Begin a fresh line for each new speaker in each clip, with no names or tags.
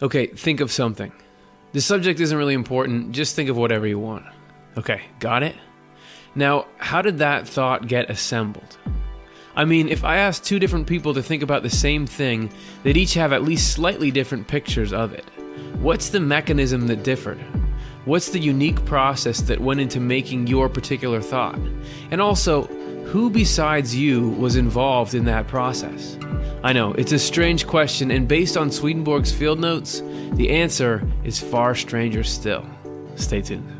Okay, think of something. The subject isn't really important, just think of whatever you want. Okay, got it? Now, how did that thought get assembled? I mean, if I asked two different people to think about the same thing, they'd each have at least slightly different pictures of it. What's the mechanism that differed? What's the unique process that went into making your particular thought? And also, who besides you was involved in that process? I know, it's a strange question, and based on Swedenborg's field notes, the answer is far stranger still. Stay tuned.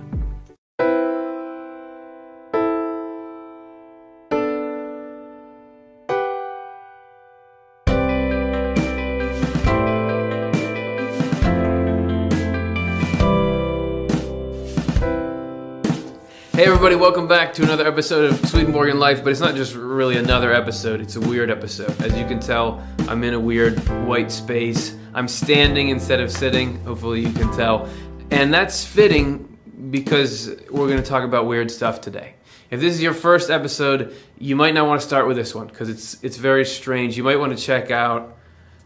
Hey everybody, welcome back to another episode of Swedenborg Life, but it's not just really another episode, it's a weird episode. As you can tell, I'm in a weird white space. I'm standing instead of sitting, hopefully you can tell. And that's fitting because we're going to talk about weird stuff today. If this is your first episode, you might not want to start with this one because it's it's very strange. You might want to check out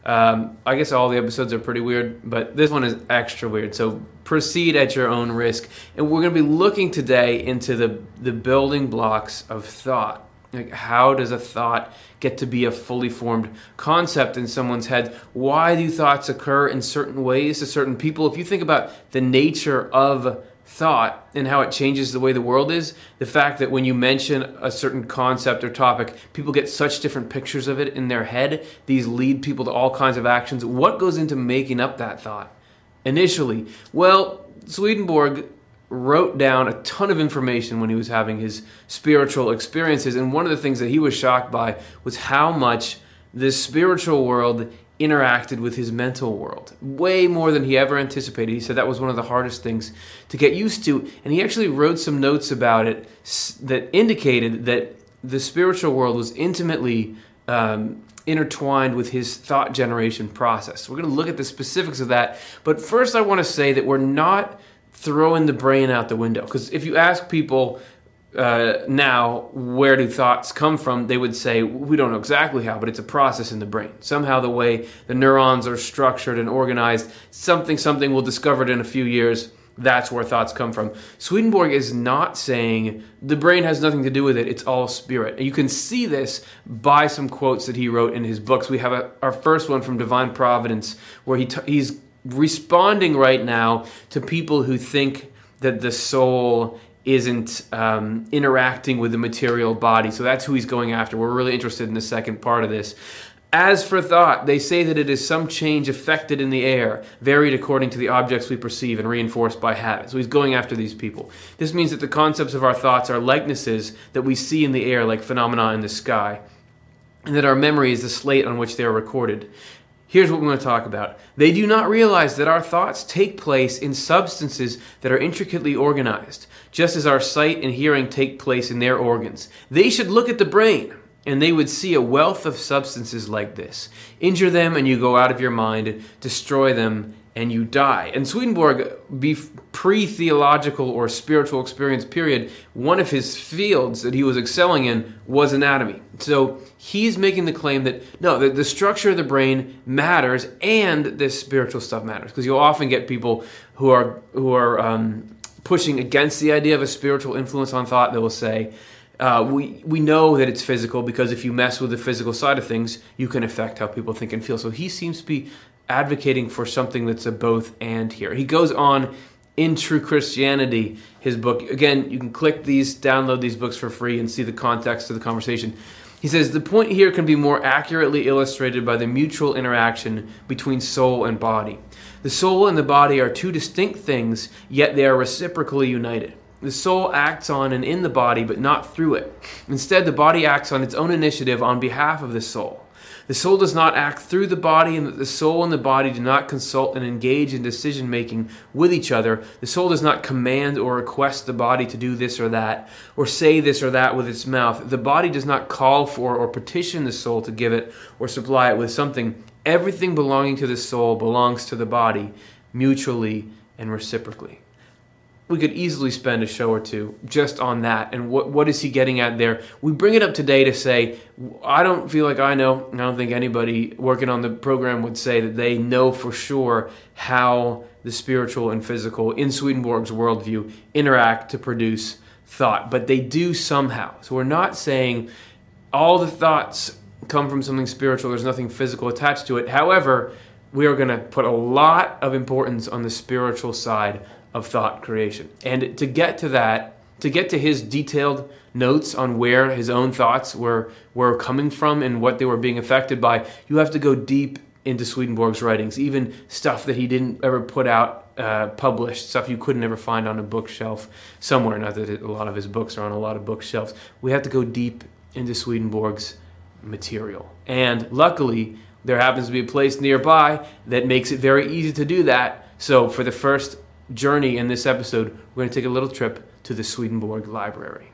um, I guess all the episodes are pretty weird, but this one is extra weird. So proceed at your own risk. And we're going to be looking today into the, the building blocks of thought. Like, how does a thought get to be a fully formed concept in someone's head? Why do thoughts occur in certain ways to certain people? If you think about the nature of thought and how it changes the way the world is, the fact that when you mention a certain concept or topic, people get such different pictures of it in their head, these lead people to all kinds of actions. What goes into making up that thought initially? Well, Swedenborg wrote down a ton of information when he was having his spiritual experiences, and one of the things that he was shocked by was how much this spiritual world interacted with his mental world way more than he ever anticipated. He said that was one of the hardest things to get used to, and he actually wrote some notes about it that indicated that the spiritual world was intimately um, intertwined with his thought generation process. We're going to look at the specifics of that, but first I want to say that we're not throwing the brain out the window because if you ask people uh, now, where do thoughts come from? They would say, we don't know exactly how, but it's a process in the brain. Somehow, the way the neurons are structured and organized, something, something, we'll discover it in a few years. That's where thoughts come from. Swedenborg is not saying the brain has nothing to do with it, it's all spirit. You can see this by some quotes that he wrote in his books. We have a, our first one from Divine Providence, where he t- he's responding right now to people who think that the soul isn't um, interacting with the material body. So that's who he's going after. We're really interested in the second part of this. As for thought, they say that it is some change affected in the air, varied according to the objects we perceive and reinforced by habit. So he's going after these people. This means that the concepts of our thoughts are likenesses that we see in the air, like phenomena in the sky, and that our memory is the slate on which they are recorded. Here's what we're going to talk about. They do not realize that our thoughts take place in substances that are intricately organized, just as our sight and hearing take place in their organs. They should look at the brain, and they would see a wealth of substances like this. Injure them, and you go out of your mind, destroy them, and you die. And Swedenborg, pre theological or spiritual experience period, one of his fields that he was excelling in was anatomy. So he's making the claim that no, the, the structure of the brain matters and this spiritual stuff matters. Because you'll often get people who are, who are um, pushing against the idea of a spiritual influence on thought. They will say, uh, we we know that it's physical because if you mess with the physical side of things, you can affect how people think and feel. So he seems to be advocating for something that's a both and here. He goes on in True Christianity, his book. Again, you can click these, download these books for free, and see the context of the conversation. He says the point here can be more accurately illustrated by the mutual interaction between soul and body. The soul and the body are two distinct things, yet they are reciprocally united. The soul acts on and in the body, but not through it. Instead, the body acts on its own initiative on behalf of the soul. The soul does not act through the body, and that the soul and the body do not consult and engage in decision making with each other. The soul does not command or request the body to do this or that, or say this or that with its mouth. The body does not call for or petition the soul to give it or supply it with something. Everything belonging to the soul belongs to the body, mutually and reciprocally. We could easily spend a show or two just on that and what what is he getting at there. We bring it up today to say I don't feel like I know. I don't think anybody working on the program would say that they know for sure how the spiritual and physical in Swedenborg's worldview interact to produce thought, but they do somehow. So we're not saying all the thoughts come from something spiritual. There's nothing physical attached to it. However, we are going to put a lot of importance on the spiritual side of thought creation. And to get to that, to get to his detailed notes on where his own thoughts were were coming from and what they were being affected by, you have to go deep into Swedenborg's writings, even stuff that he didn't ever put out uh, published, stuff you couldn't ever find on a bookshelf somewhere. Not that a lot of his books are on a lot of bookshelves. We have to go deep into Swedenborg's material. And luckily, there happens to be a place nearby that makes it very easy to do that. So, for the first journey in this episode, we're going to take a little trip to the Swedenborg Library.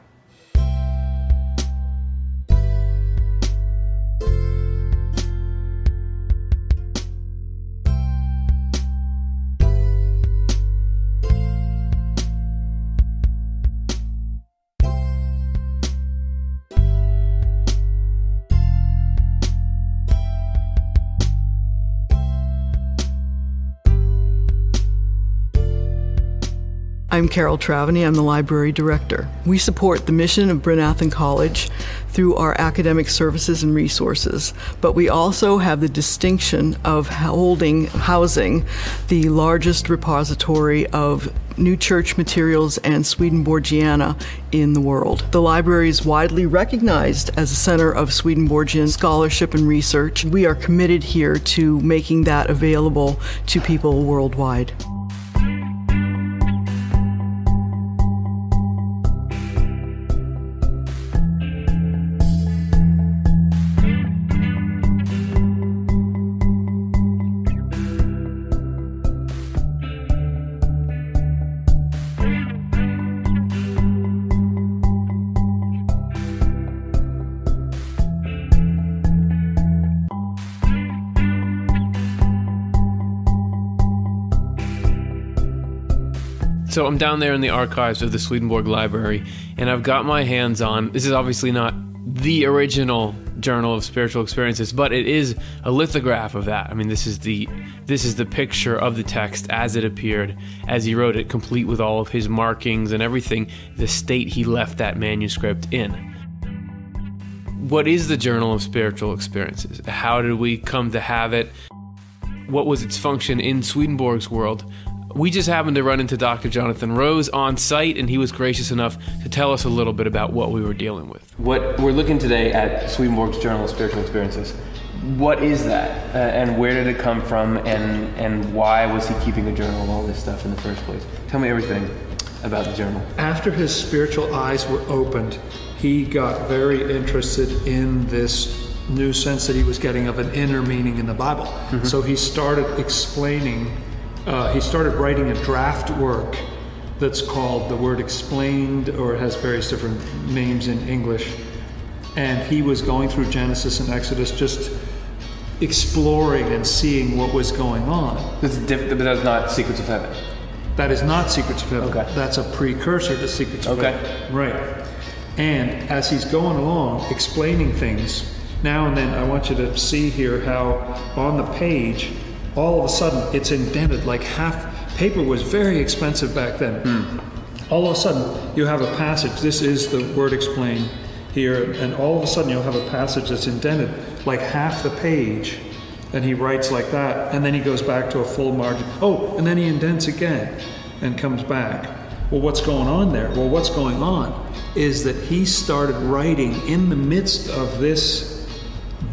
I'm Carol Traveny. I'm the library director. We support the mission of Bryn Athyn College through our academic services and resources, but we also have the distinction of holding, housing the largest repository of new church materials and Swedenborgiana in the world. The library is widely recognized as a center of Swedenborgian scholarship and research. We are committed here to making that available to people worldwide.
So I'm down there in the archives of the Swedenborg Library, and I've got my hands on. This is obviously not the original Journal of Spiritual Experiences, but it is a lithograph of that. I mean, this is the this is the picture of the text as it appeared, as he wrote it, complete with all of his markings and everything, the state he left that manuscript in. What is the Journal of Spiritual Experiences? How did we come to have it? What was its function in Swedenborg's world? We just happened to run into Dr. Jonathan Rose on site, and he was gracious enough to tell us a little bit about what we were dealing with. What we're looking today at Swedenborg's Journal of Spiritual Experiences. What is that, uh, and where did it come from, and and why was he keeping a journal of all this stuff in the first place? Tell me everything about the journal.
After his spiritual eyes were opened, he got very interested in this new sense that he was getting of an inner meaning in the Bible. Mm-hmm. So he started explaining uh, he started writing a draft work that's called The Word Explained, or it has various different names in English. And he was going through Genesis and Exodus just exploring and seeing what was going on.
That's diff- but that's not Secrets of Heaven.
That is not Secrets of Heaven.
Okay.
That's a precursor to Secrets of
okay.
Heaven. Right. And as he's going along, explaining things, now and then I want you to see here how on the page all of a sudden it's indented like half paper was very expensive back then. Mm. all of a sudden you have a passage this is the word explained here and all of a sudden you'll have a passage that's indented like half the page and he writes like that and then he goes back to a full margin. Oh and then he indents again and comes back. Well what's going on there? Well what's going on is that he started writing in the midst of this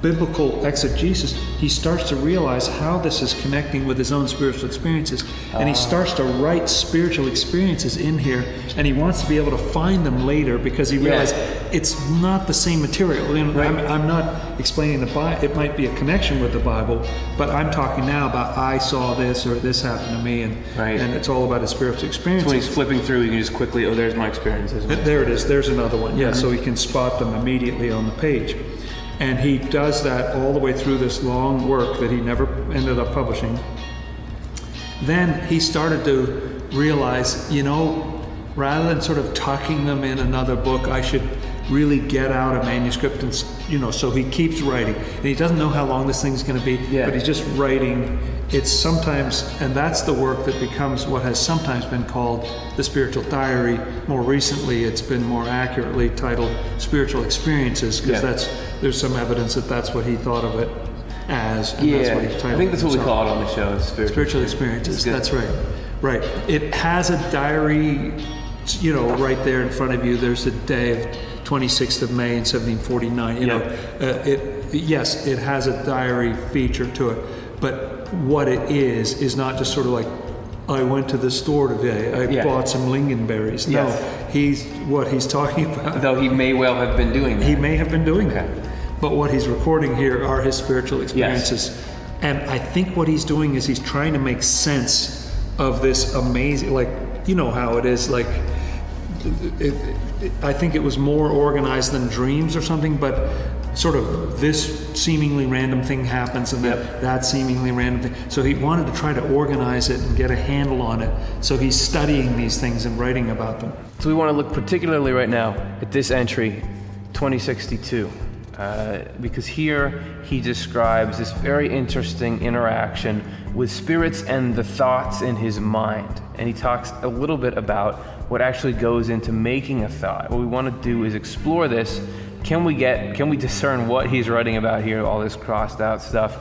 biblical exegesis, he starts to realize how this is connecting with his own spiritual experiences. And he ah. starts to write spiritual experiences in here, and he wants to be able to find them later because he realizes yeah. it's not the same material. You know, right. I'm, I'm, not explaining the Bible, it might be a connection with the Bible, but I'm talking now about I saw this or this happened to me, and,
right.
and it's all about his spiritual experience.
So when he's flipping through, he can just quickly, oh, there's my experiences.
There it is, there's another one. Yeah, mm-hmm. so he can spot them immediately on the page. And he does that all the way through this long work that he never ended up publishing. Then he started to realize, you know, rather than sort of tucking them in another book, I should really get out a manuscript and you know. So he keeps writing, and he doesn't know how long this thing's going to be,
Yeah.
but he's just writing. It's sometimes, and that's the work that becomes what has sometimes been called the spiritual diary. More recently, it's been more accurately titled spiritual experiences because
Yeah.
that's there's some evidence that that's what he thought of it as, and that's what he titled
I think that's what we call it on the show. Spiritual,
Spiritual experiences. That's right. Right. It has a diary, you know, right there in front of you. There's the day of 26th of May in 1749. You know, uh, it yes, it has a diary feature to it, but what it is is not just sort of like. I went to the store today. I
Yeah.
bought some lingonberries. No,
Yes.
he's what he's talking about.
Though he may well have been doing that.
He may have been doing that. But what he's recording here are his spiritual experiences. Yes. And I think what he's doing is he's trying to make sense of this amazing, like, you know how it is, like, it, it, I think it was more organized than dreams or something, but sort of this seemingly random thing happens and then
Yep.
that seemingly random thing. So he wanted to try to organize it and get a handle on it. So he's studying these things and writing about them.
So we want to look particularly right now at this entry, 2062, uh, because here he describes this very interesting interaction with spirits and the thoughts in his mind. And he talks a little bit about what actually goes into making a thought. What we want to do is explore this. Can we get, can we discern what he's writing about here, all this crossed out stuff?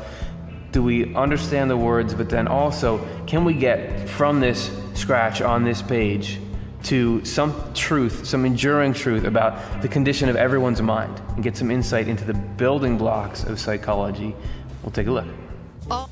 do we understand the words, but then also, can we get from this scratch on this page to some truth, some enduring truth about the condition of everyone's mind and get some insight into the building blocks of psychology? We'll take a look.
All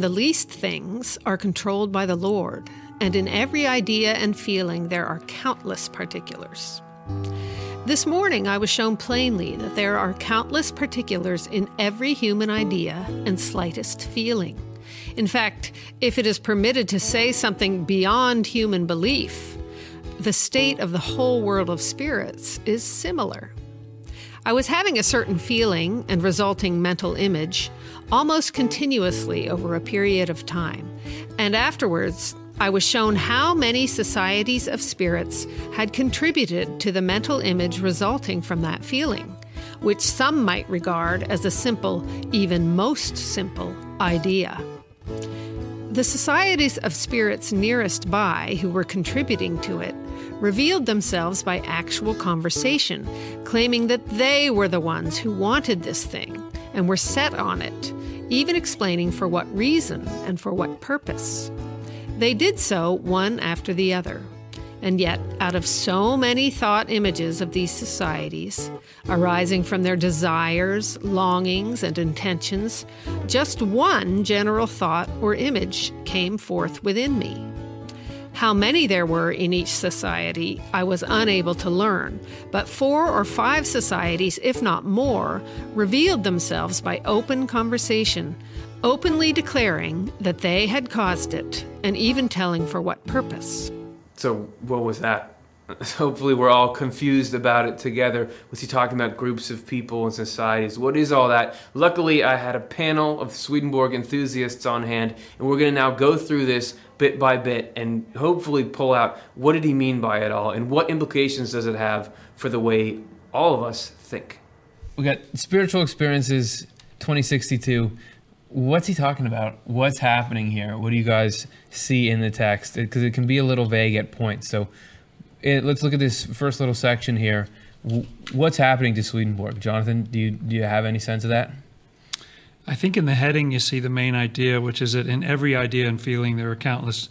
and the least things are controlled by the Lord, and in every idea and feeling there are countless particulars. This morning I was shown plainly that there are countless particulars in every human idea and slightest feeling. In fact, if it is permitted to say something beyond human belief, the state of the whole world of spirits is similar. I was having a certain feeling and resulting mental image almost continuously over a period of time, and afterwards I was shown how many societies of spirits had contributed to the mental image resulting from that feeling, which some might regard as a simple, even most simple, idea. The societies of spirits nearest by who were contributing to it revealed themselves by actual conversation, claiming that they were the ones who wanted this thing and were set on it, even explaining for what reason and for what purpose. They did so one after the other. And yet, out of so many thought images of these societies, arising from their desires, longings, and intentions, just one general thought or image came forth within me. How many there were in each society, I was unable to learn, but four or five societies, if not more, revealed themselves by open conversation, openly declaring that they had caused it, and even telling for what purpose.
So, what was that? Hopefully, we're all confused about it together. Was he talking about groups of people and societies? What is all that? Luckily, I had a panel of Swedenborg enthusiasts on hand, and we're going to now go through this bit by bit and hopefully pull out what did he mean by it all and what implications does it have for the way all of us think. We got spiritual experiences 2062. What's he talking about? What's happening here? What do you guys see in the text? Because it can be a little vague at points. So it, let's look at this first little section here. W- What's happening to Swedenborg? Jonathan, do you, do you have any sense of that?
I think in the heading you see the main idea, which is that in every idea and feeling there are countless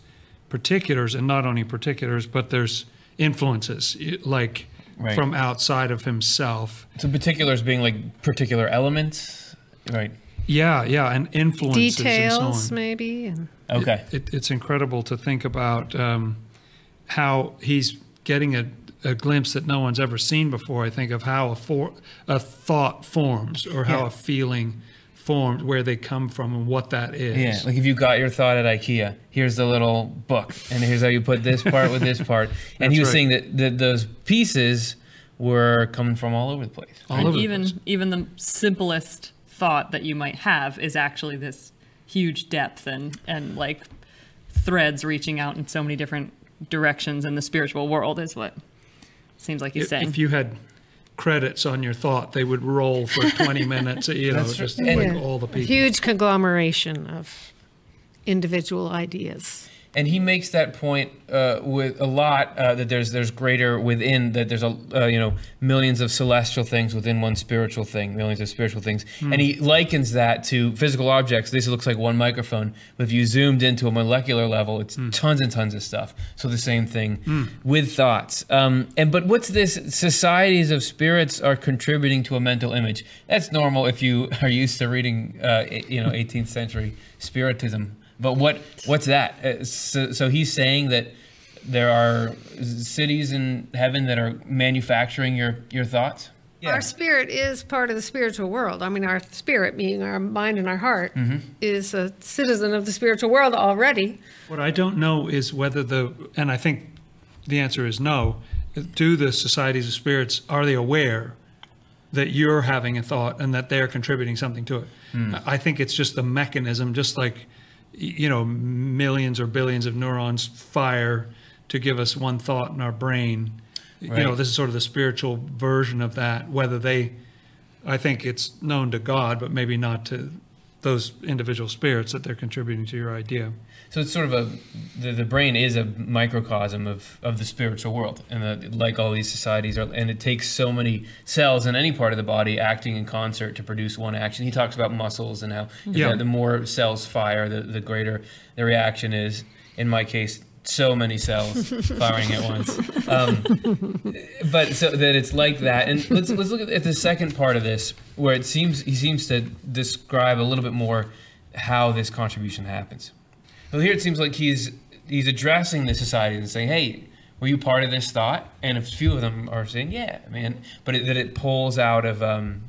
particulars, and not only particulars, but there's influences like
Right.
from outside of himself.
So particulars being like particular elements, right?
Yeah, yeah, and influences and
Details,
so on.
maybe. And
Okay.
It, it's incredible to think about um, how he's getting a, a glimpse that no one's ever seen before. I think of how a for, a thought forms or how
Yeah.
a feeling formed, where they come from, and what that is.
Yeah, like if you got your thought at IKEA, here's the little book, and here's how you put this part with this part. And he was
right.
saying that, that those pieces were coming from all over the place.
All
And
over the
even
place.
even the simplest thought that you might have is actually this huge depth and and like threads reaching out in so many different directions in the spiritual world is what seems like he's
If,
saying.
if you had credits on your thought, they would roll for 20 minutes, you know,
That's
just
right.
like
And-
all the
A
people.
huge conglomeration of individual ideas.
And he makes that point uh, with a lot uh, that there's there's greater within that there's a uh, you know millions of celestial things within one spiritual thing millions of spiritual things. And he likens that to physical objects. This looks like one microphone but if you zoomed into a molecular level it's tons and tons of stuff. So the same thing with thoughts. Um, and but what's this societies of spirits are contributing to a mental image? That's normal if you are used to reading uh, you know 18th century spiritism but what what's that? Uh, So, so he's saying that there are cities in heaven that are manufacturing your your thoughts.
Our spirit is part of the spiritual world. I mean, our spirit, meaning our mind and our heart, is a citizen of the spiritual world already.
What I don't know is whether the, and I think the answer is no, do the societies of spirits, are they aware that you're having a thought and that they're contributing something to it? I think it's just the mechanism, just like, y- you know, millions or billions of neurons fire to give us one thought in our brain. You know, this is sort of the spiritual version of that, whether they, I think it's known to God, but maybe not to those individual spirits that they're contributing to your idea.
So it's sort of a the, the brain is a microcosm of, of the spiritual world, and the, like all these societies are, and it takes so many cells in any part of the body acting in concert to produce one action. He talks about muscles and how
Yeah.
the, the more cells fire, the, the greater the reaction is. In my case, so many cells firing at once. Um, but so that it's like that. And let's let's look at the second part of this, where it seems he seems to describe a little bit more how this contribution happens. Well, here it seems like he's he's addressing the society and saying, "Hey, were you part of this thought?" And a few of them are saying, "Yeah, man," but it, that it pulls out of um,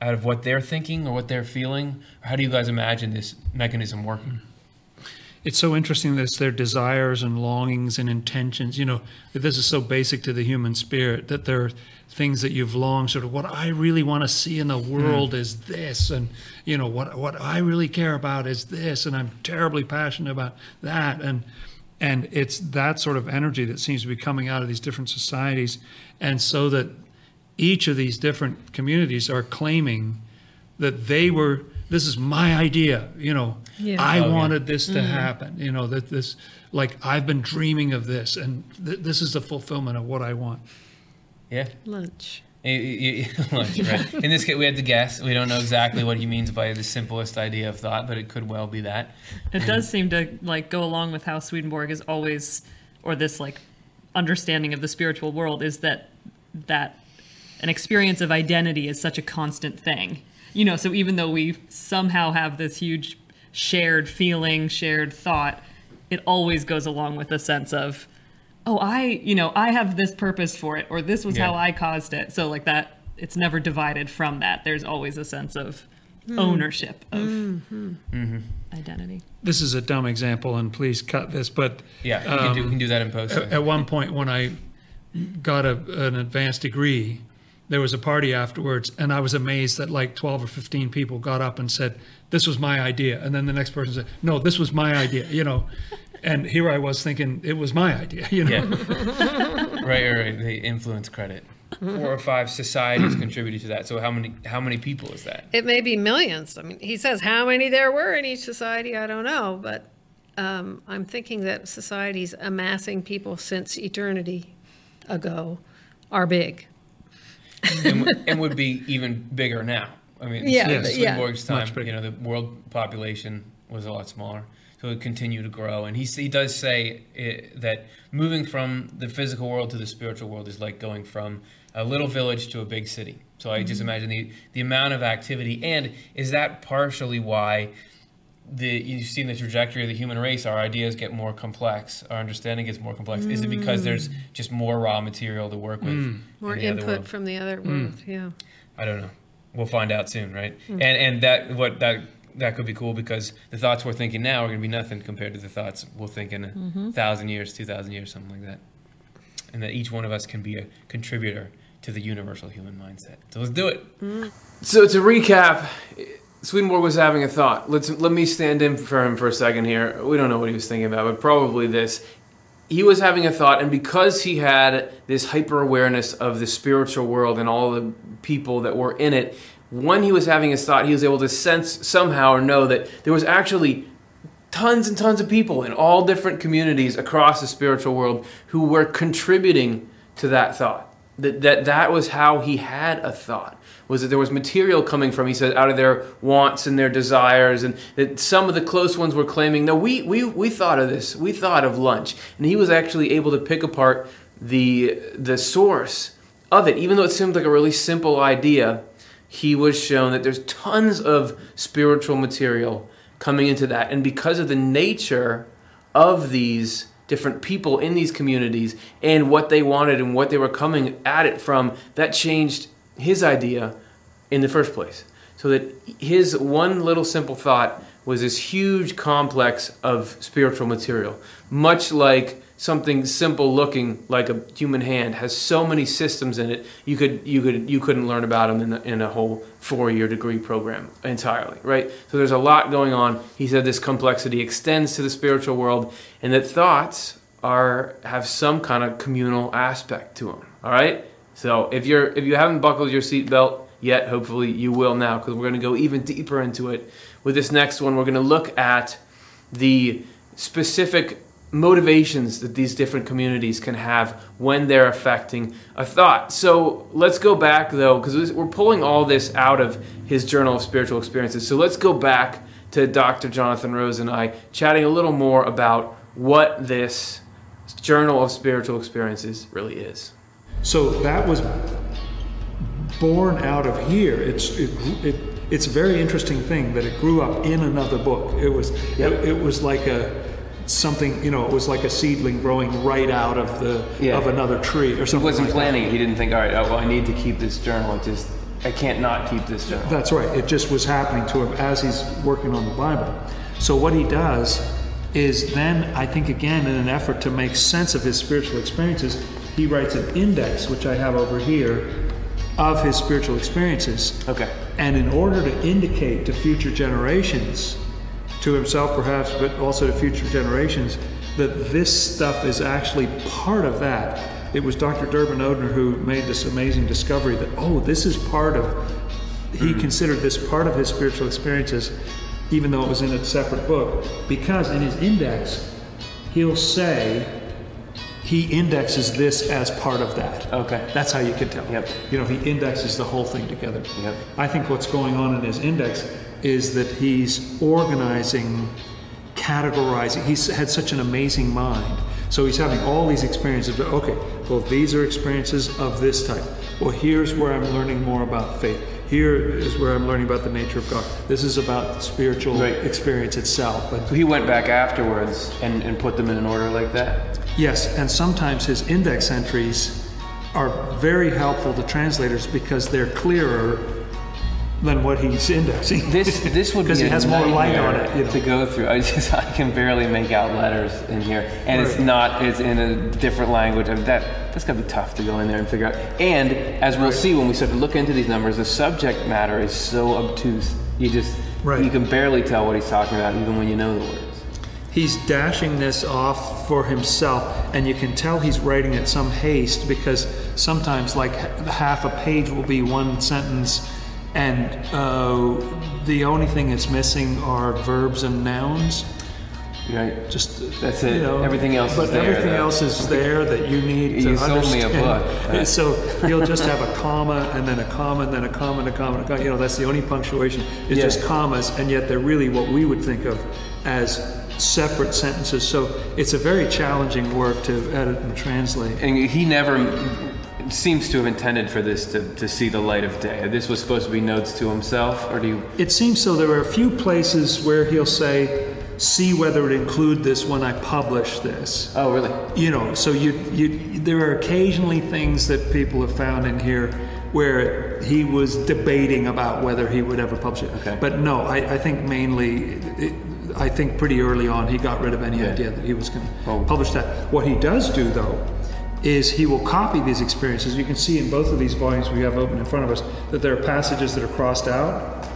out of what they're thinking or what they're feeling. How do you guys imagine this mechanism working?
It's so interesting that it's their desires and longings and intentions. You know, that this is so basic to the human spirit that there are things that you've longed, sort of what I really want to see in the hmm. world is this, and you know what what I really care about is this, and I'm terribly passionate about that, and and it's that sort of energy that seems to be coming out of these different societies, and so that each of these different communities are claiming that they were this is my idea you know
Yeah.
i
Oh, yeah.
wanted this to mm. happen you know that this like i've been dreaming of this and th- this is the fulfillment of what i want
Yeah.
Lunch.
You- you- you- lunch, right. In this case, we had to guess. We don't know exactly what he means by the simplest idea of thought, but it could well be that.
It does seem to like go along with how Swedenborg is always, or this like understanding of the spiritual world is that that an experience of identity is such a constant thing. You know, so even though we somehow have this huge shared feeling, shared thought, it always goes along with a sense of, oh, I, you know, I have this purpose for it, or this was
Yeah.
how I caused it. So like that, it's never divided from that. There's always a sense of hmm. ownership of mm-hmm. Mm-hmm. identity.
this is a dumb example and please cut this but
Yeah, we can, do, we
um,
can do that in post.
at, at one point when i got a, an advanced degree there was a party afterwards and i was amazed that like 12 or 15 people got up and said this was my idea and then the next person said no this was my idea you know and here i was thinking it was my idea you know
Yeah. right, right, right. The influence credit. Four or five societies contributed to that. So how many how many people is that?
It may be millions. I mean, he says how many there were in each society, I don't know, but um, I'm thinking that societies amassing people since eternity ago are big.
and, and would be even bigger now. I mean,
Yeah,
in
but- yeah.
Swedenborg's time, you know, the world population was a lot smaller, so it would continue to grow. And he he does say uh that moving from the physical world to the spiritual world is like going from a little village to a big city. So I
Mm-hmm.
just imagine the the amount of activity, and is that partially why? The, you've seen the trajectory of the human race. Our ideas get more complex. Our understanding gets more complex. Is it because there's mm. just more raw material to work with?
Mm. More
in
input from the other mm. world, yeah.
I don't know. we'll find out soon, right? Mm. And and that what that that could be cool because the thoughts we're thinking now are going to be nothing compared to the thoughts we'll think in a mm-hmm. thousand years, two thousand years, something like that. And that each one of us can be a contributor to the universal human mindset. So let's do it. So to recap, Swedenborg was having a thought. Let's let me stand in for him for a second here. We don't know what he was thinking about, but probably this. He was having a thought, and because he had this hyper awareness of the spiritual world and all the people that were in it, when he was having his thought, he was able to sense somehow or know that there was actually tons and tons of people in all different communities across the spiritual world who were contributing to that thought. That that, that was how he had a thought. Was that there was material coming from, he said, out of their wants and their desires, and that some of the close ones were claiming, no, we, we, we thought of this, we thought of lunch. And he was actually able to pick apart the, the source of it. Even though it seemed like a really simple idea, he was shown that there's tons of spiritual material coming into that. And because of the nature of these different people in these communities and what they wanted and what they were coming at it from, that changed his idea in the first place. So that his one little simple thought was this huge complex of spiritual material, much like something simple looking like a human hand has so many systems in it you could you could you couldn't learn about them in, the, in a whole four year degree program entirely right? So there's a lot going on. He said this complexity extends to the spiritual world and that thoughts are have some kind of communal aspect to them all right? So if you're if you haven't buckled your seatbelt yet hopefully you will now because we're going to go even deeper into it with this next one. We're going to look at the specific motivations that these different communities can have when they're affecting a thought. So let's go back though, because we're pulling all this out of his Journal of Spiritual Experiences. So let's go back to Dr. Jonathan Rose and I chatting a little more about what this Journal of Spiritual Experiences really is.
So that was born out of here. It's it, it, it's a very interesting thing that it grew up in another book. It was
Yep.
it, it was like a something you know it was like a seedling growing right out of the
Yeah.
of another tree or something.
He wasn't
like
planning it. He didn't think, all right, oh, well, I need to keep this journal. I just, I can't not keep this journal.
That's right. It just was happening to him as he's working on the Bible. So what he does is then, I think again, in an effort to make sense of his spiritual experiences, he writes an index, which I have over here, of his spiritual experiences.
Okay.
And in order to indicate to future generations, to himself perhaps, but also to future generations, that this stuff is actually part of that. It was Dr. Durban Odhner who made this amazing discovery that, oh, this is part of, he hmm. considered this part of his spiritual experiences, even though it was in a separate book, because in his index, he'll say, he indexes this as part of that.
Okay.
That's how you can tell.
Yep.
You know, he indexes the whole thing together.
Yep.
I think what's going on in his index is that he's organizing, categorizing. He's had such an amazing mind. So he's having all these experiences. But okay, well, these are experiences of this type. Well, here's where I'm learning more about faith. Here is where I'm learning about the nature of God. This is about the spiritual
Right.
experience itself. But
So he went back afterwards and, and put them in an order like that.
Yes, and sometimes his index entries are very helpful to translators because they're clearer than what he's indexing.
This this would be
because it has more light on it. You know.
to go through. I just I can barely make out letters in here, and it's not. It's in a different language. I mean, that that's gotta be tough to go in there and figure out. And as we'll see when we start to look into these numbers, the subject matter is so obtuse. You just
Right.
you can barely tell what he's talking about, even when you know the words.
He's dashing this off for himself, and you can tell he's writing at some haste because sometimes, like half a page will be one sentence, and uh, the only thing that's missing are verbs and nouns.
Right.
Just
That's it.
you know,
Everything else is
but
there,
everything
though.
else is there that you need to
You sold me a
understand.
book.
So he'll just have a comma and then a comma and then a comma and a comma. And a comma. You know, that's the only punctuation is
Yeah.
just commas, and yet they're really what we would think of as separate sentences. So it's a very challenging work to edit and translate.
And he never seems to have intended for this to, to see the light of day. This was supposed to be notes to himself, or do you?
It seems so. There are a few places where he'll say, "See whether it include this when I publish this."
Oh, really?
you know so you you there are occasionally things that people have found in here where he was debating about whether he would ever publish it.
Okay.
But no, I, I think mainly, it, I think pretty early on he got rid of any idea that he was going to
Oh.
publish that. What he does do though is he will copy these experiences. You can see in both of these volumes we have open in front of us that there are passages that are crossed out.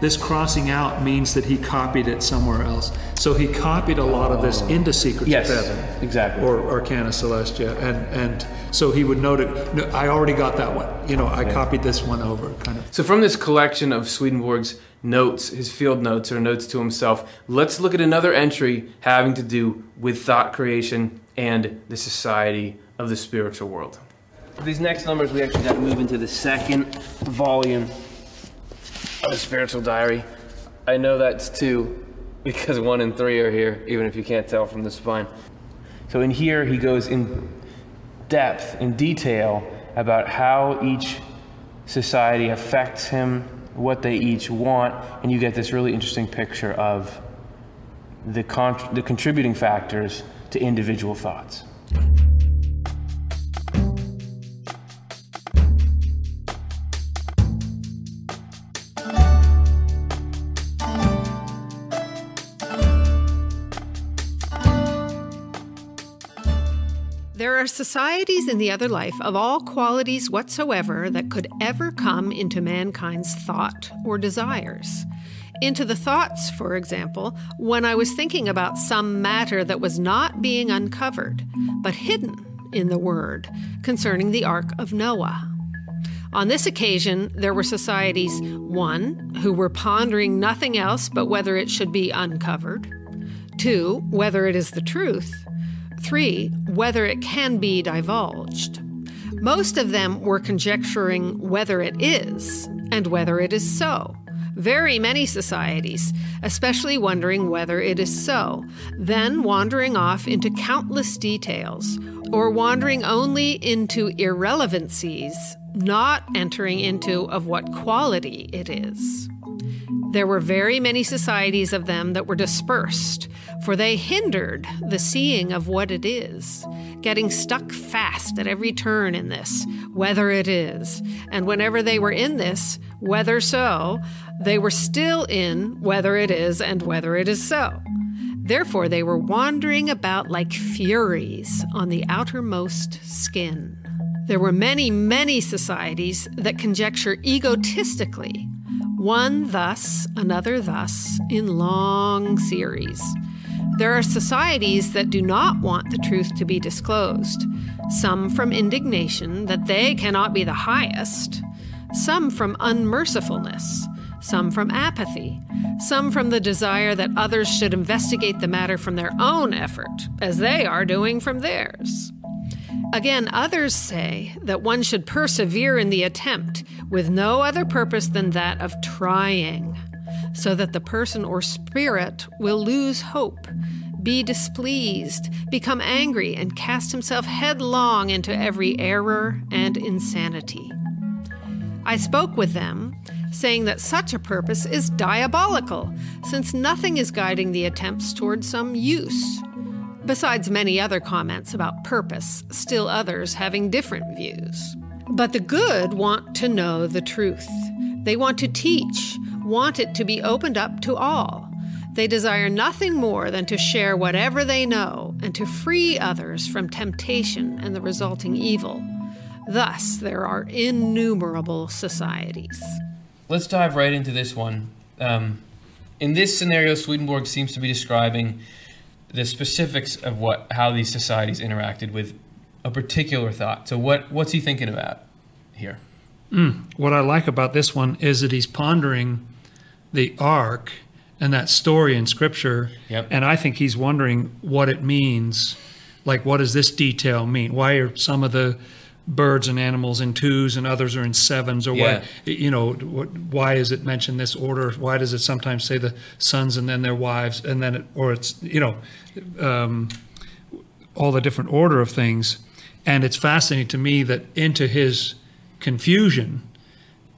This crossing out means that he copied it somewhere else. So he copied a lot of this into Secrets
Yes,
of Heaven
exactly.
or Arcana Coelestia, and and so he would note it. No, I already got that one. You know, I copied this one over, kind of.
So, from this collection of Swedenborg's notes, his field notes or notes to himself, let's look at another entry having to do with thought creation and the society of the spiritual world. These next numbers, we actually got to move into the second volume of the spiritual diary. I know that's two because one and three are here, even if you can't tell from the spine. So, in here, he goes in depth, in detail, about how each society affects him, what they each want, and you get this really interesting picture of the, con- the contributing factors to individual thoughts.
Are societies in the other life of all qualities whatsoever that could ever come into mankind's thought or desires. Into the thoughts, for example, when I was thinking about some matter that was not being uncovered, but hidden in the Word concerning the Ark of Noah. On this occasion, there were societies one, who were pondering nothing else but whether it should be uncovered, two, whether it is the truth, three, whether it can be divulged. Most of them were conjecturing whether it is and whether it is so. Very many societies, especially wondering whether it is so, then wandering off into countless details, or wandering only into irrelevancies, not entering into of what quality it is. There were very many societies of them that were dispersed, for they hindered the seeing of what it is, getting stuck fast at every turn in this, whether it is. And whenever they were in this, whether so, they were still in whether it is and whether it is so. Therefore, they were wandering about like furies on the outermost skin. There were many, many societies that conjecture egotistically, one thus, another thus, in long series. There are societies that do not want the truth to be disclosed, some from indignation that they cannot be the highest, some from unmercifulness, some from apathy, some from the desire that others should investigate the matter from their own effort, as they are doing from theirs. Again, others say that one should persevere in the attempt with no other purpose than that of trying, so that the person or spirit will lose hope, be displeased, become angry, and cast himself headlong into every error and insanity. I spoke with them, saying that such a purpose is diabolical, since nothing is guiding the attempts toward some use. Besides many other comments about purpose, still others having different views. But the good want to know the truth. They want to teach, want it to be opened up to all. They desire nothing more than to share whatever they know and to free others from temptation and the resulting evil. Thus, there are innumerable societies.
Let's dive right into this one. Um, in this scenario, Swedenborg seems to be describing the specifics of what how these societies interacted with a particular thought. So, what what's he thinking about here? Hmm.
What I like about this one is that he's pondering the ark and that story in scripture.
Yep.
And I think he's wondering what it means. Like, what does this detail mean? Why are some of the birds and animals in twos and others are in sevens? Or
Yeah.
why, you know, what, why is it mentioned this order? Why does it sometimes say the sons and then their wives and then, it, or it's, you know, um, all the different order of things. And it's fascinating to me that into his confusion,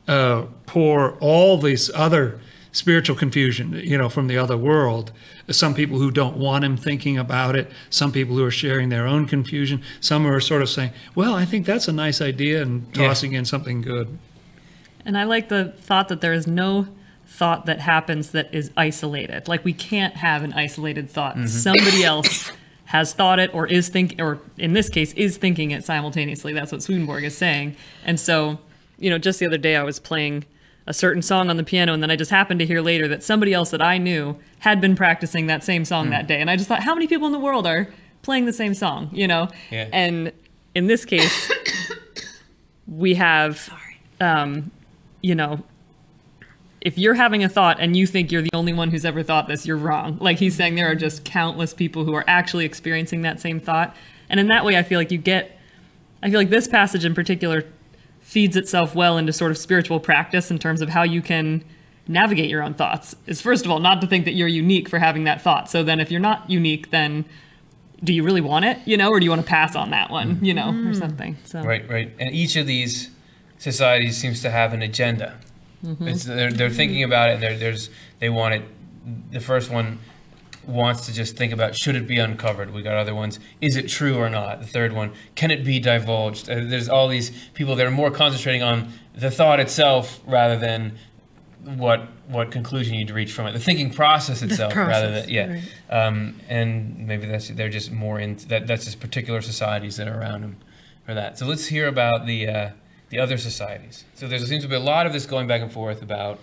uh, pour all these other spiritual confusion, you know, from the other world. Some people who don't want him thinking about it, some people who are sharing their own confusion, some are sort of saying, well, I think that's a nice idea and
Yeah.
tossing in something good.
And I like the thought that there is no thought that happens that is isolated. Like we can't have an isolated thought. Mm-hmm. Somebody else has thought it or is think or in this case is thinking it simultaneously. That's what Swedenborg is saying. And so, you know, just the other day I was playing a certain song on the piano and then I just happened to hear later that somebody else that I knew had been practicing that same song that day. And I just thought how many people in the world are playing the same song, you know?
Yeah.
And in this case we have um, you know, if you're having a thought and you think you're the only one who's ever thought this, you're wrong. Like he's saying, there are just countless people who are actually experiencing that same thought. And in that way, I feel like you get, I feel like this passage in particular feeds itself well into sort of spiritual practice in terms of how you can navigate your own thoughts. Is first of all, not to think that you're unique for having that thought. So then if you're not unique, then do you really want it, you know, or do you want to pass on that one, mm-hmm. you know, or mm. something? So
Right, right. And each of these societies seems to have an agenda. Mm-hmm. It's, they're, they're thinking about it. And there's they want it. The first one wants to just think about should it be uncovered. We got other ones. Is it true or not? The third one, can it be divulged? Uh, there's all these people that are more concentrating on the thought itself rather than what what conclusion you'd reach from it. The thinking process itself rather than yeah. Um, and maybe that's they're just more into that. That's just particular societies that are around them for that. So let's hear about the uh, the other societies. So there seems to be a lot of this going back and forth about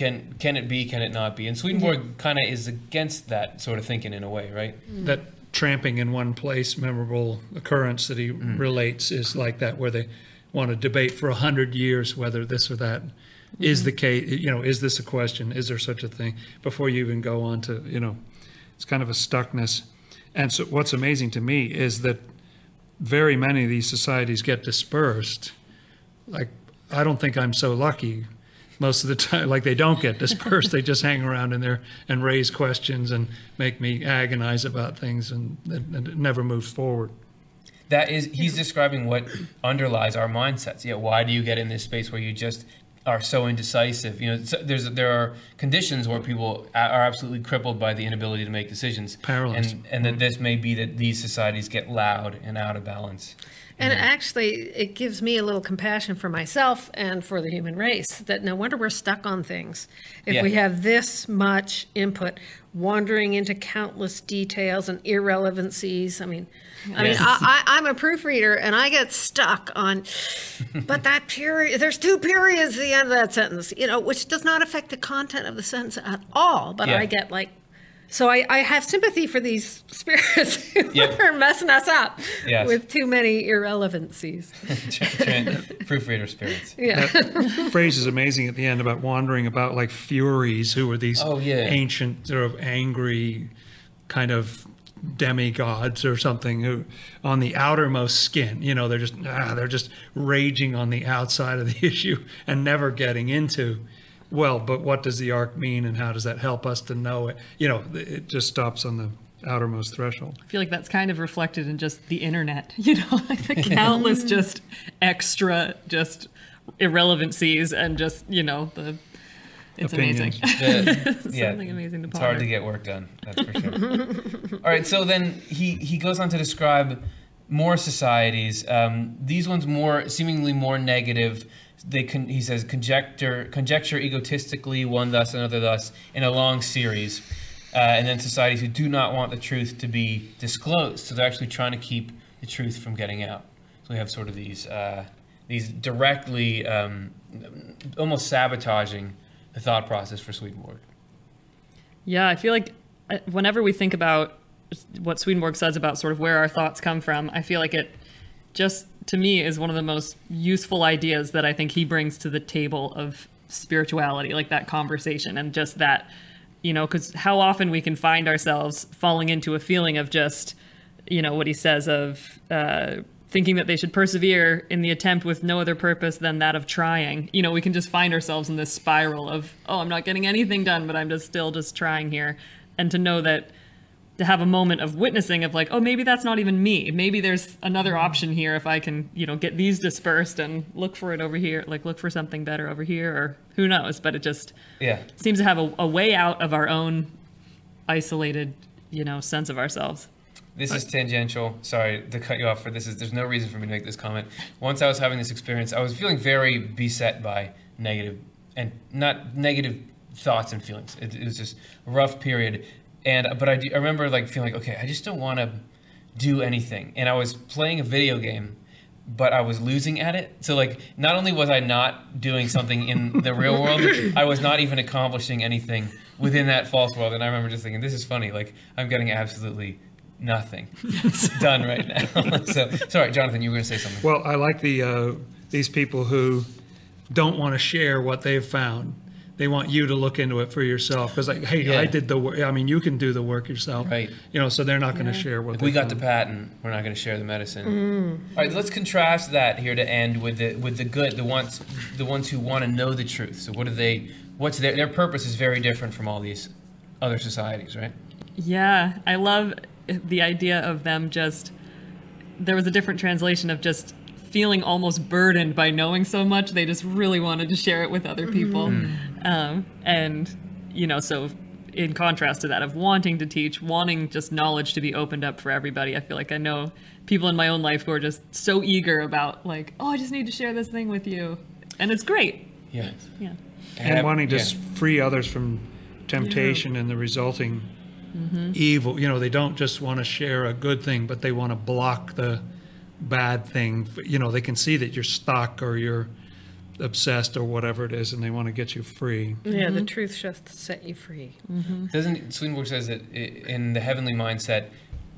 can can it be, can it not be, and Swedenborg kind of is against that sort of thinking in a way, right? Mm.
That tramping in one place memorable occurrence that he mm. relates is like that, where they want to debate for a hundred years whether this or that mm-hmm. is the case. You know, is this a question? Is there such a thing? Before you even go on to, you know, it's kind of a stuckness. And so, what's amazing to me is that very many of these societies get dispersed. Like, I don't think I'm so lucky most of the time. Like, they don't get dispersed. they just hang around in there and raise questions and make me agonize about things and, and, it never moves forward.
That is, he's describing what underlies our mindsets. Yeah, why do you get in this space where you just are so indecisive? You know, so there's there are conditions where people are absolutely crippled by the inability to make decisions.
Paralyzed.
And and that this may be that these societies get loud and out of balance.
And actually, it gives me a little compassion for myself and for the human race that no wonder we're stuck on things. If
Yeah.
we have this much input, wandering into countless details and irrelevancies. I mean, I mean, I, I, I'm a proofreader and I get stuck on, but that period, there's two periods at the end of that sentence, you know, which does not affect the content of the sentence at all. But
Yeah.
I get like, so I, I have sympathy for these spirits who
Yep.
are messing us up
Yes.
with too many irrelevancies.
Proofreader spirits.
Yeah.
phrase is amazing at the end about wandering about like furies who were these
Oh, yeah.
ancient sort of angry kind of demigods or something who on the outermost skin you know they're just ah, they're just raging on the outside of the issue and never getting into well but what does the ark mean and how does that help us to know it you know it just stops on the outermost threshold
I feel like that's kind of reflected in just the internet, you know, like the countless just extra just irrelevancies and just, you know, the it's
Opinions.
amazing.
The- yeah,
Something amazing to
It's hard to get work done. That's for sure. All right, so then he he goes on to describe more societies. Um, these ones more seemingly more negative. They can he says conjecture conjecture egotistically one thus another thus in a long series, uh, and then societies who do not want the truth to be disclosed. So they're actually trying to keep the truth from getting out. So we have sort of these uh, these directly um, almost sabotaging the thought process for Swedenborg.
Yeah, I feel like uh, whenever we think about what Swedenborg says about sort of where our thoughts come from, I feel like it just to me is one of the most useful ideas that I think he brings to the table of spirituality, like that conversation and just that, you know, because how often we can find ourselves falling into a feeling of just, you know, what he says of uh, thinking that they should persevere in the attempt with no other purpose than that of trying. You know, we can just find ourselves in this spiral of, oh, I'm not getting anything done, but I'm just still just trying here. And to know that to have a moment of witnessing of like, oh, maybe that's not even me. Maybe there's another option here if I can, you know, get these dispersed and look for it over here, like look for something better over here, or who knows. But it just
Yeah.
seems to have a, a way out of our own isolated, you know, sense of ourselves.
This is tangential. Sorry to cut you off for this. Is there's no reason for me to make this comment. Once I was having this experience, I was feeling very beset by negative and not negative thoughts and feelings. It, it was just a rough period, and but I, do, I remember like feeling like okay. I just don't want to do anything, and I was playing a video game. But I was losing at it. So, like, not only was I not doing something in the real world, I was not even accomplishing anything within that false world. And I remember just thinking, this is funny. Like, I'm getting absolutely nothing done right now. so, sorry, Jonathan, you were going to say something.
Well, I like the uh, these people who don't want to share what they've found. They want you to look into it for yourself because, like, hey,
Yeah.
I did the work. I mean, you can do the work yourself,
Right.
You know, so they're not going to share what
If we got the patent, we're not going to share the medicine. Mm. All right, let's contrast that here to end with the with the good, the ones the ones who want to know the truth. So, what do they? What's their their purpose is very different from all these other societies, right?
Yeah, I love the idea of them just. There was a different translation of just feeling almost burdened by knowing so much. They just really wanted to share it with other people. Um, and, you know, so in contrast to that, of wanting to teach, wanting just knowledge to be opened up for everybody, I feel like I know people in my own life who are just so eager about, like, oh, I just need to share this thing with you. And it's great.
Yeah.
Yeah.
and wanting to
yeah.
free others from temptation and the resulting
Mm-hmm.
evil. You know, they don't just want to share a good thing, but they want to block the bad thing. You know, they can see that you're stuck or you're obsessed or whatever it is, and they want to get you free.
Yeah, the mm-hmm. truth shall set you free. Mm-hmm.
Doesn't Swedenborg says that in the heavenly mindset,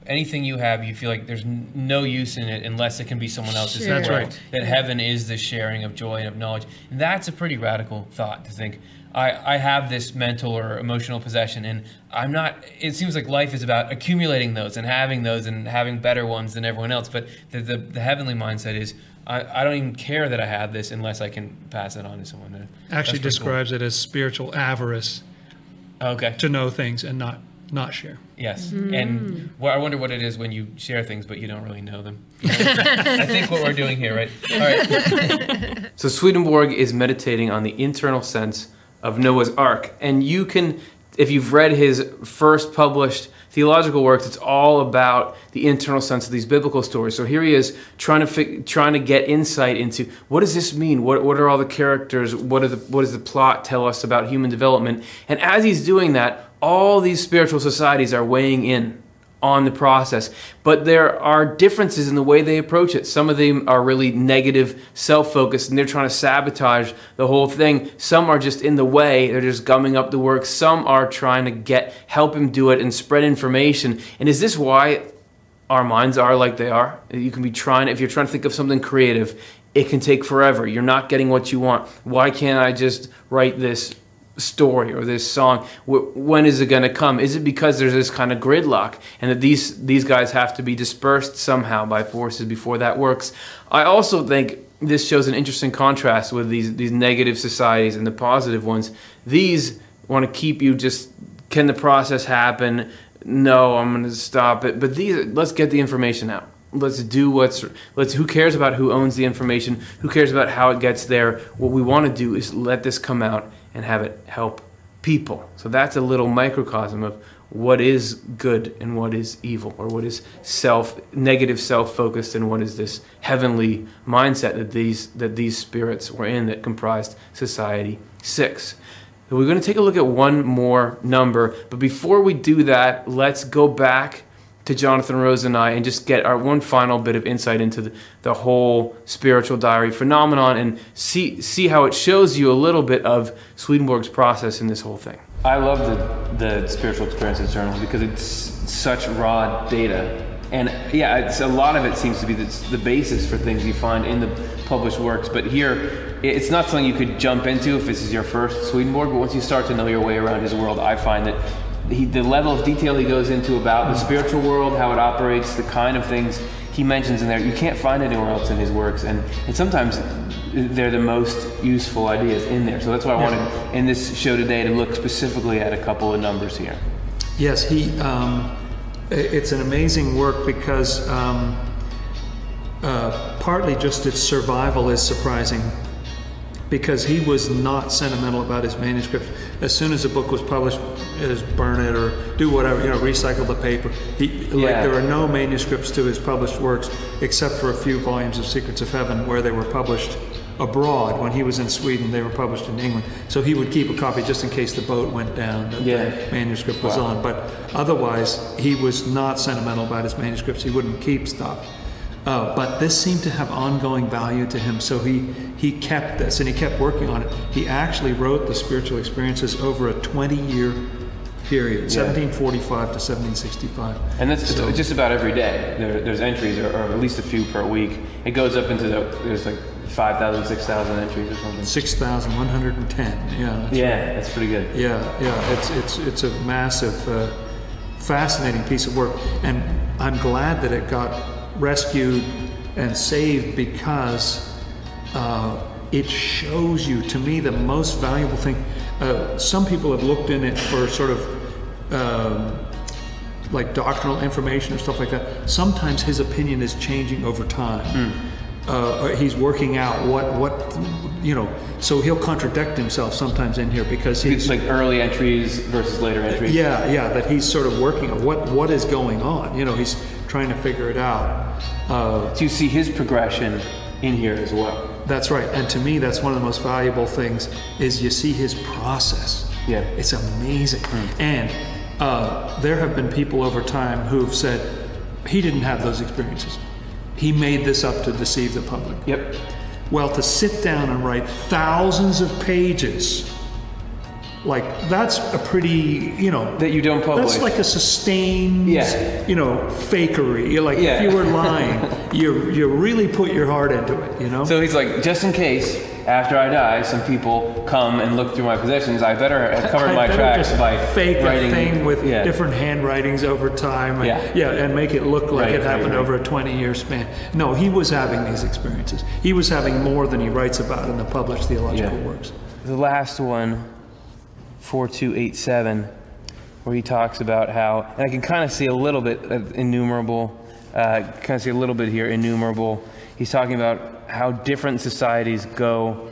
anything you have, you feel like there's no use in it unless it can be someone else's.
Sure.
That's right.
That heaven is the sharing of joy and of knowledge. And that's a pretty radical thought to think. I, I have this mental or emotional possession, and I'm not. It seems like life is about accumulating those and having those and having better ones than everyone else. But the, the, the heavenly mindset is I, I don't even care that I have this unless I can pass it on to someone. That's
Actually,
pretty cool.
describes it as spiritual avarice
Okay.
to know things and not not share.
Yes, mm. and well, I wonder what it is when you share things but you don't really know them. I think what we're doing here, right? All right. so Swedenborg is meditating on the internal sense of Noah's Ark, and you can, if you've read his first published theological works, it's all about the internal sense of these biblical stories. So here he is trying to trying to get insight into what does this mean? What what are all the characters? What are the what does the plot tell us about human development? And as he's doing that, all these spiritual societies are weighing in on the process. But there are differences in the way they approach it. Some of them are really negative, self focused, and they're trying to sabotage the whole thing. Some are just in the way, they're just gumming up the work. Some are trying to get help him do it and spread information. And is this why our minds are like they are? You can be trying, if you're trying to think of something creative, it can take forever. You're not getting what you want. Why can't I just write this story or this song when is it going to come? Is it because there's this kind of gridlock and that these these guys have to be dispersed somehow by forces before that works? I also think this shows an interesting contrast with these these negative societies and the positive ones. These want to keep you just can the process happen? No i'm going to stop it. But these let's get the information out. Let's do what's let's who cares about who owns the information? Who cares about how it gets there? What we want to do is let this come out and have it help people. So that's a little microcosm of what is good and what is evil or what is self negative self-focused and what is this heavenly mindset that these that these spirits were in that comprised society 6 so we're going to take a look at one more number but before we do that let's go back to Jonathan Rose and I and just get our one final bit of insight into the, the whole spiritual diary phenomenon and see see how it shows you a little bit of Swedenborg's process in this whole thing. I love the, the spiritual experiences journal because it's such raw data. And yeah, a lot of it seems to be the, the basis for things you find in the published works. But here, it's not something you could jump into if this is your first Swedenborg. But once you start to know your way around his world, I find that he, the level of detail he goes into about the spiritual world, how it operates, the kind of things he mentions in there, you can't find anywhere else in his works. And, and sometimes they're the most useful ideas in there. So that's why I wanted in this show today to look specifically at a couple of numbers here.
Yes, he um, It's an amazing work because um, uh, partly just its survival is surprising because he was not sentimental about his manuscripts. As soon as a book was published, just burn it or do whatever, you know, recycle the paper. He, like, there are no manuscripts to his published works except for a few volumes of Secrets of Heaven where they were published abroad. When he was in Sweden, they were published in England. So he would keep a copy just in case the boat went down that
Yeah.
the manuscript was
Wow.
on. But otherwise, he was not sentimental about his manuscripts. He wouldn't keep stuff. Uh, but this seemed to have ongoing value to him, so he, he kept this and he kept working on it. He actually wrote the spiritual experiences over a 20 year period, 1745 to 1765.
And that's
So-
just about every day. There, there's entries, or, or at least a few per week. It goes up into the there's like 5,000, 6,000 entries or something.
6,110. Yeah. that's
Yeah, that's pretty good.
Yeah, yeah, it's it's it's a massive, uh, fascinating piece of work, and I'm glad that it got rescued and saved because uh, it shows you, to me, the most valuable thing. Uh, some people have looked in it for sort of. Um, like doctrinal information or stuff like that. Sometimes his opinion is changing over time. Uh, or he's working out what what you know. So he'll contradict himself sometimes in here because he's
It's like early entries versus later entries.
yeah, yeah, that he's sort of working on what what is going on. You know, he's trying to figure it out. Uh,
So you see his progression in here as well.
that's right, and to me, that's one of the most valuable things is you see his process.
Yeah.
it's amazing. And uh, there have been people over time who've said he didn't have those experiences. He made this up to deceive the public.
Yep.
Well, to sit down and write thousands of pages, like that's a pretty, you know,
That you don't publish.
That's like a sustained,
Yeah.
you know, fakery. You're Like
Yeah.
if you were lying, you you really put your heart into it. You know.
So he's like, just in case after I die, some people come and look through my possessions, I better have covered
I
my tracks by
fake
writing
a thing with
yeah.
different handwritings over time. And,
Yeah.
yeah, and make it look like
Right,
it
right,
happened
right.
over a 20-year span. No, he was having these experiences. He was having more than he writes about in the published theological
Yeah.
works.
The last one, 4287, where he talks about how, and I can kind of see a little bit of innumerable, uh, kind of see a little bit here, innumerable. He's talking about how different societies go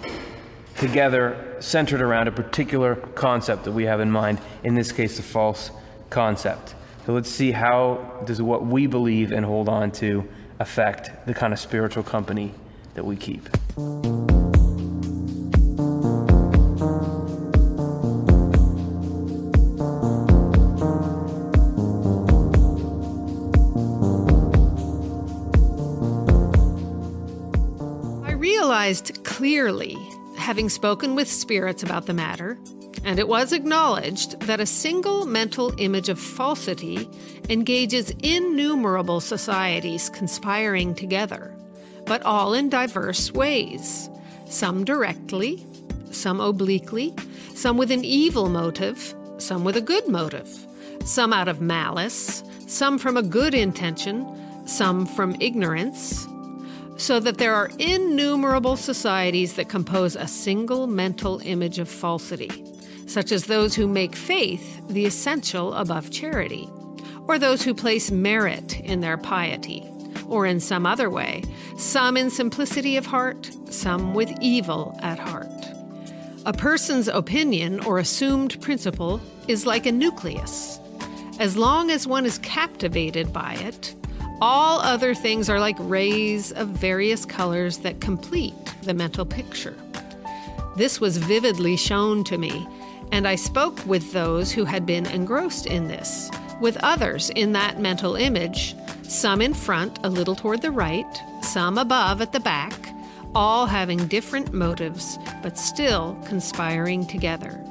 together centered around a particular concept that we have in mind, in this case, the false concept. So let's see how does what we believe and hold on to affect the kind of spiritual company that we keep.
Clearly, having spoken with spirits about the matter, and it was acknowledged that a single mental image of falsity engages innumerable societies conspiring together, but all in diverse ways, some directly, some obliquely, some with an evil motive, some with a good motive, some out of malice, some from a good intention, some from ignorance, so that there are innumerable societies that compose a single mental image of falsity, such as those who make faith the essential above charity, or those who place merit in their piety, or in some other way, some in simplicity of heart, some with evil at heart. A person's opinion or assumed principle is like a nucleus. As long as one is captivated by it, all other things are like rays of various colors that complete the mental picture. This was vividly shown to me, and I spoke with those who had been engrossed in this, with others in that mental image, some in front, a little toward the right, some above at the back, all having different motives, but still conspiring together.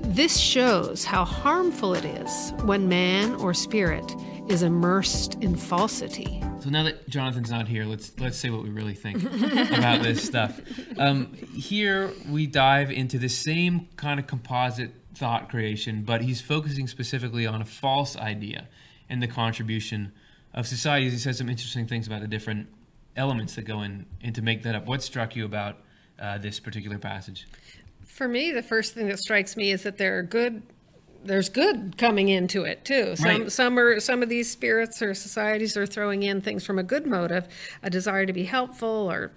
This shows how harmful it is when man or spirit is immersed in falsity.
So now that Jonathan's not here, let's let's say what we really think about this stuff. Um, here we dive into the same kind of composite thought creation, but he's focusing specifically on a false idea and the contribution of societies. He says some interesting things about the different elements that go in, in to make that up. What struck you about uh, this particular passage?
For me, the first thing that strikes me is that there are good
there's good coming into it too. Some
Right.
some are some of these spirits or societies are throwing in things from a good motive, a desire to be helpful or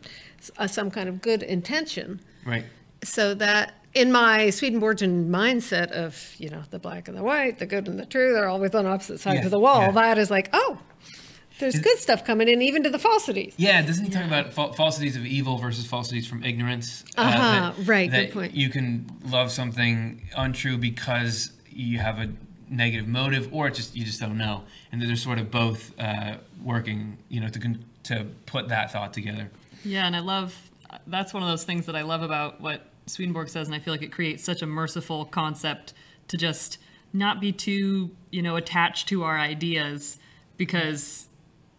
uh, some kind of good intention.
Right.
So that in my Swedenborgian mindset of you know the black and the white, the good and the true, they're always on opposite sides
Yeah,
of the wall.
yeah.
That is like oh. There's good stuff coming in, even to the falsities.
Yeah, doesn't he talk about fa- falsities of evil versus falsities from ignorance? Uh,
Uh-huh,
that-
right, good point.
you can love something untrue because you have a negative motive, or it just you just don't know, and they're sort of both uh, working, you know, to con- to put that thought together.
Yeah, and I love that's one of those things that I love about what Swedenborg says, and I feel like it creates such a merciful concept to just not be too, you know, attached to our ideas because,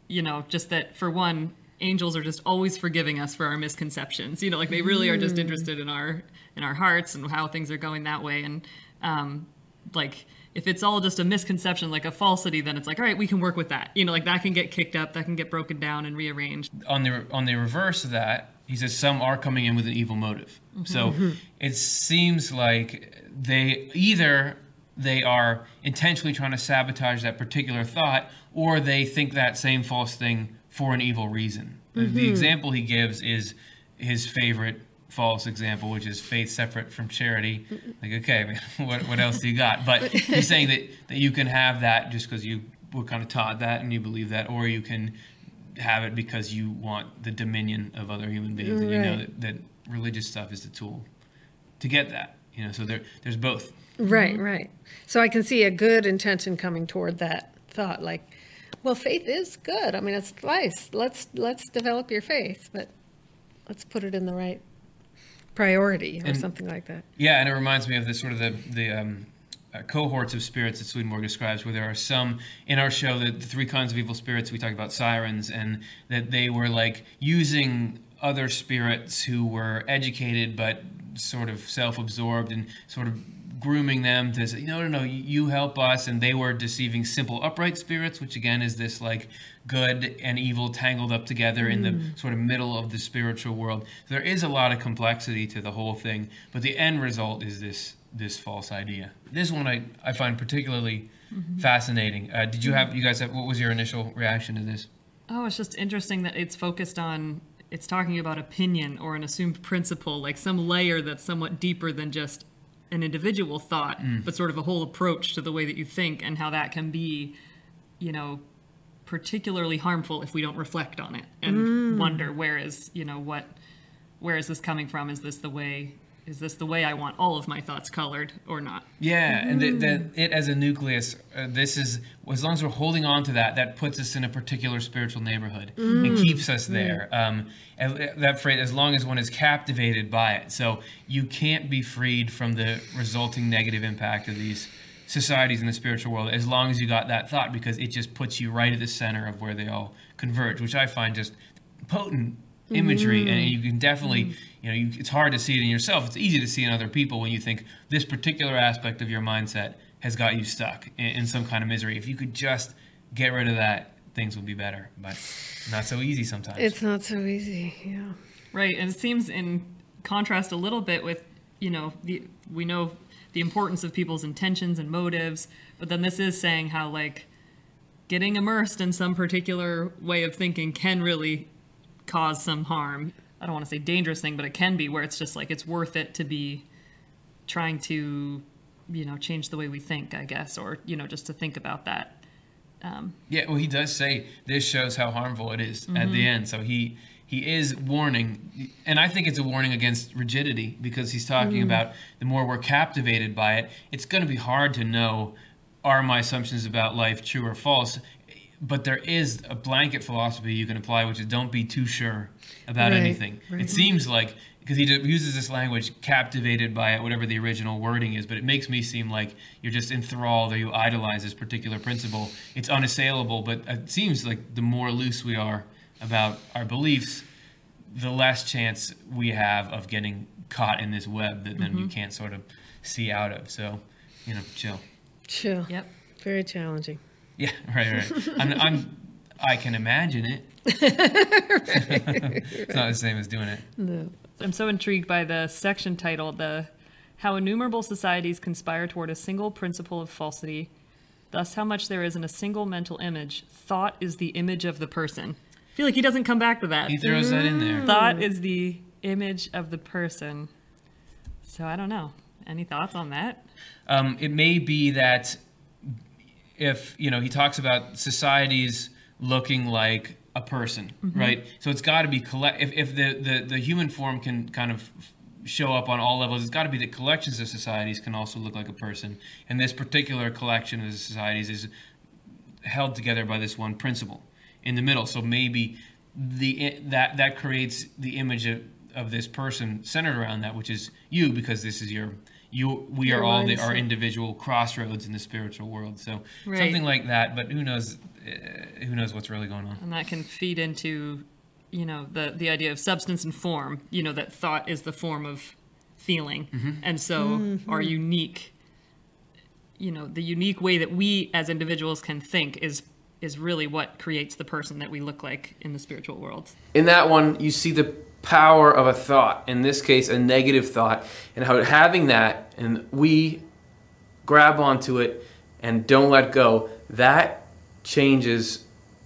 you know, just that for one, angels are just always forgiving us for our misconceptions. You know, like they really are just interested in our in our hearts and how things are going that way. And um, like if it's all just a misconception, like a falsity, then it's like, all right, we can work with that. You know, like that can get kicked up, that can get broken down and rearranged.
on the on the reverse of that, he says some are coming in with an evil motive. Mm-hmm. So it seems like they either they are intentionally trying to sabotage that particular thought, or they think that same false thing for an evil reason. The- The mm-hmm. example he gives is his favorite false example, which is faith separate from charity. Like, okay, what, what else do you got? But he's saying that, that you can have that just because you were kind of taught that and you believe that, or you can have it because you want the dominion of other human beings, and you know that, that religious stuff is the tool to get that. You know, so there, there's both.
Right, right. So I can see a good intention coming toward that thought, like, well, faith is good. I mean, it's nice. Let's let's develop your faith, but let's put it in the right priority or
And-
something like that.
Yeah, and it reminds me of the sort of the the um, uh, cohorts of spirits that Swedenborg describes, where there are some in our show the, the three kinds of evil spirits. We talk about sirens, and that they were like using other spirits who were educated but sort of self-absorbed and sort of grooming them to say, no, no, no, you help us, and they were deceiving simple upright spirits, which again is this like good and evil tangled up together in the sort of middle of the spiritual world. There is a lot of complexity to the whole thing, but the end result is this this false idea. This one I, I find particularly fascinating. Uh, did you have you guys have what was your initial reaction to this?
Oh, it's just interesting that it's focused on it's talking about opinion or an assumed principle, like some layer that's somewhat deeper than just an individual thought, mm. but sort of a whole approach to the way that you think and how that can be, you know, particularly harmful if we don't reflect on it and mm. wonder where is, you know, what where is this coming from? Is this the way is this the way I want all of my thoughts colored or not?
Yeah, and that, that it as a nucleus, uh, this is as long as we're holding on to that, that puts us in a particular spiritual neighborhood and keeps us there. Um, and that phrase, as long as one is captivated by it, so you can't be freed from the resulting negative impact of these societies in the spiritual world as long as you got that thought, because it just puts you right at the center of where they all converge, which I find just potent imagery and mm-hmm. you can definitely mm-hmm. you know you, it's hard to see it in yourself it's easy to see in other people when you think this particular aspect of your mindset has got you stuck in, in some kind of misery if you could just get rid of that things would be better but not so easy sometimes
It's not so easy. Yeah.
Right, and it seems in contrast a little bit with, you know, the we know the importance of people's intentions and motives, but then this is saying how like getting immersed in some particular way of thinking can really cause some harm. I don't want to say dangerous thing, but it can be where it's just like it's worth it to be trying to, you know, change the way we think, I guess, or you know, just to think about that.
Um, yeah, well, he does say this shows how harmful it is at the mm-hmm. end. So he he is warning, and I think it's a warning against rigidity because he's talking mm. about the more we're captivated by it, it's going to be hard to know are my assumptions about life true or false. But there is a blanket philosophy you can apply, which is don't be too sure about
Right,
anything.
right.
It seems like because he uses this language, captivated by it, whatever the original wording is, but it makes me seem like you're just enthralled or you idolize this particular principle. It's unassailable, but it seems like the more loose we are about our beliefs, the less chance we have of getting caught in this web that then you mm-hmm. can't sort of see out of. So, you know, chill.
Chill.
Yep.
Very challenging.
Yeah, right, right. I'm, I'm, I can imagine it. it's not the same as doing it.
No.
I'm so intrigued by the section title, the how innumerable societies conspire toward a single principle of falsity, thus, how much there is in a single mental image. Thought is the image of the person. I feel like he doesn't come back to that.
He throws that in there.
Thought is the image of the person. So I don't know. Any thoughts on that?
Um, it may be that if you know he talks about societies looking like a person, mm-hmm. right? So it's got to be collect. If, if the, the the human form can kind of show up on all levels, it's got to be that collections of societies can also look like a person. And this particular collection of societies is held together by this one principle in the middle. So maybe the that that creates the image of, of this person centered around that, which is you, because this is your you. We
Your
are all the,
mindset.
our individual crossroads in the spiritual world. So
Right.
something like that. But who knows? Uh, who knows what's really going on?
And that can feed into, you know, the the idea of substance and form. You know, that thought is the form of feeling, and so our unique, you know, the unique way that we as individuals can think is is really what creates the person that we look like in the spiritual world.
in that one you see the power of a thought in this case a negative thought and how having that and we grab onto it and don't let go that changes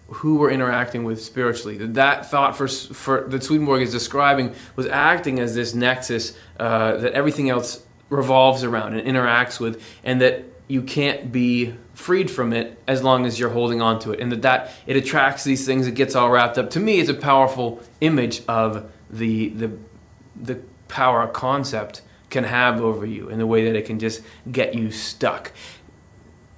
who we're interacting with spiritually. That thought for, for that swedenborg is describing was acting as this nexus uh, that everything else revolves around and interacts with and that you can't be freed from it as long as you're holding on to it and that, that it attracts these things it gets all wrapped up. To me it's a powerful image of the the the power a concept can have over you and the way that it can just get you stuck.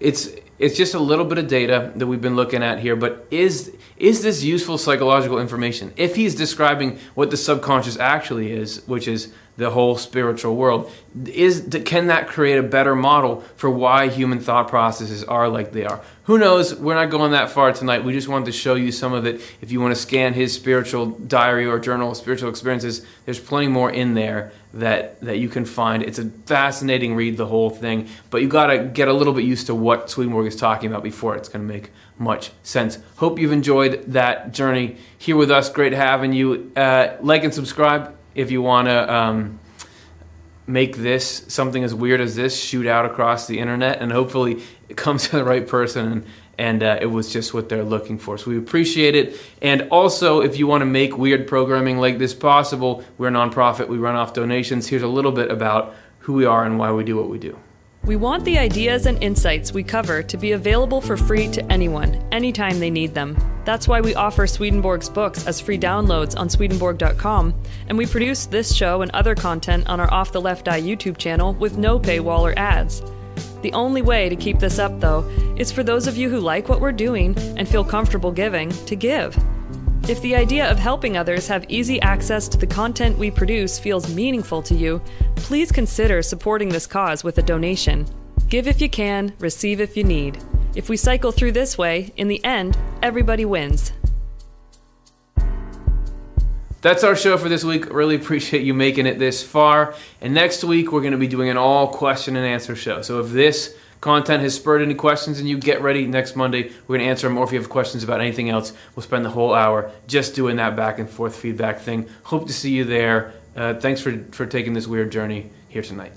It's it's just a little bit of data that we've been looking at here but is is this useful psychological information? If he's describing what the subconscious actually is which is the whole spiritual world. Is can that create a better model for why human thought processes are like they are? Who knows? We're not going that far tonight. We just wanted to show you some of it. If you want to scan his spiritual diary or journal spiritual experiences there's plenty more in there that that you can find. It's a fascinating read the whole thing but you got to get a little bit used to what swedenborg is talking about before it's going to make much sense. Hope you've enjoyed that journey here with us. Great having you. Uh, like and subscribe if you want to um, make this something as weird as this shoot out across the internet and hopefully it comes to the right person and, and uh, it was just what they're looking for. So we appreciate it. And also if you want to make weird programming like this possible we're a nonprofit. We run off donations. Here's a little bit about who we are and why we do what we do
We want the ideas and insights we cover to be available for free to anyone, anytime they need them. That's why we offer Swedenborg's books as free downloads on Swedenborg.com, and we produce this show and other content on our Off the Left Eye YouTube channel with no paywall or ads. The only way to keep this up, though, is for those of you who like what we're doing and feel comfortable giving to give. If the idea of helping others have easy access to the content we produce feels meaningful to you, please consider supporting this cause with a donation. Give if you can, receive if you need. If we cycle through this way, in the end, everybody wins.
That's our show for this week. Really appreciate you making it this far. And next week, we're going to be doing an all question and answer show. So if this content has spurred any questions and you get ready next Monday, we're going to answer them. Or if you have questions about anything else, we'll spend the whole hour just doing that back and forth feedback thing. Hope to see you there. Uh, thanks for, for taking this weird journey here tonight.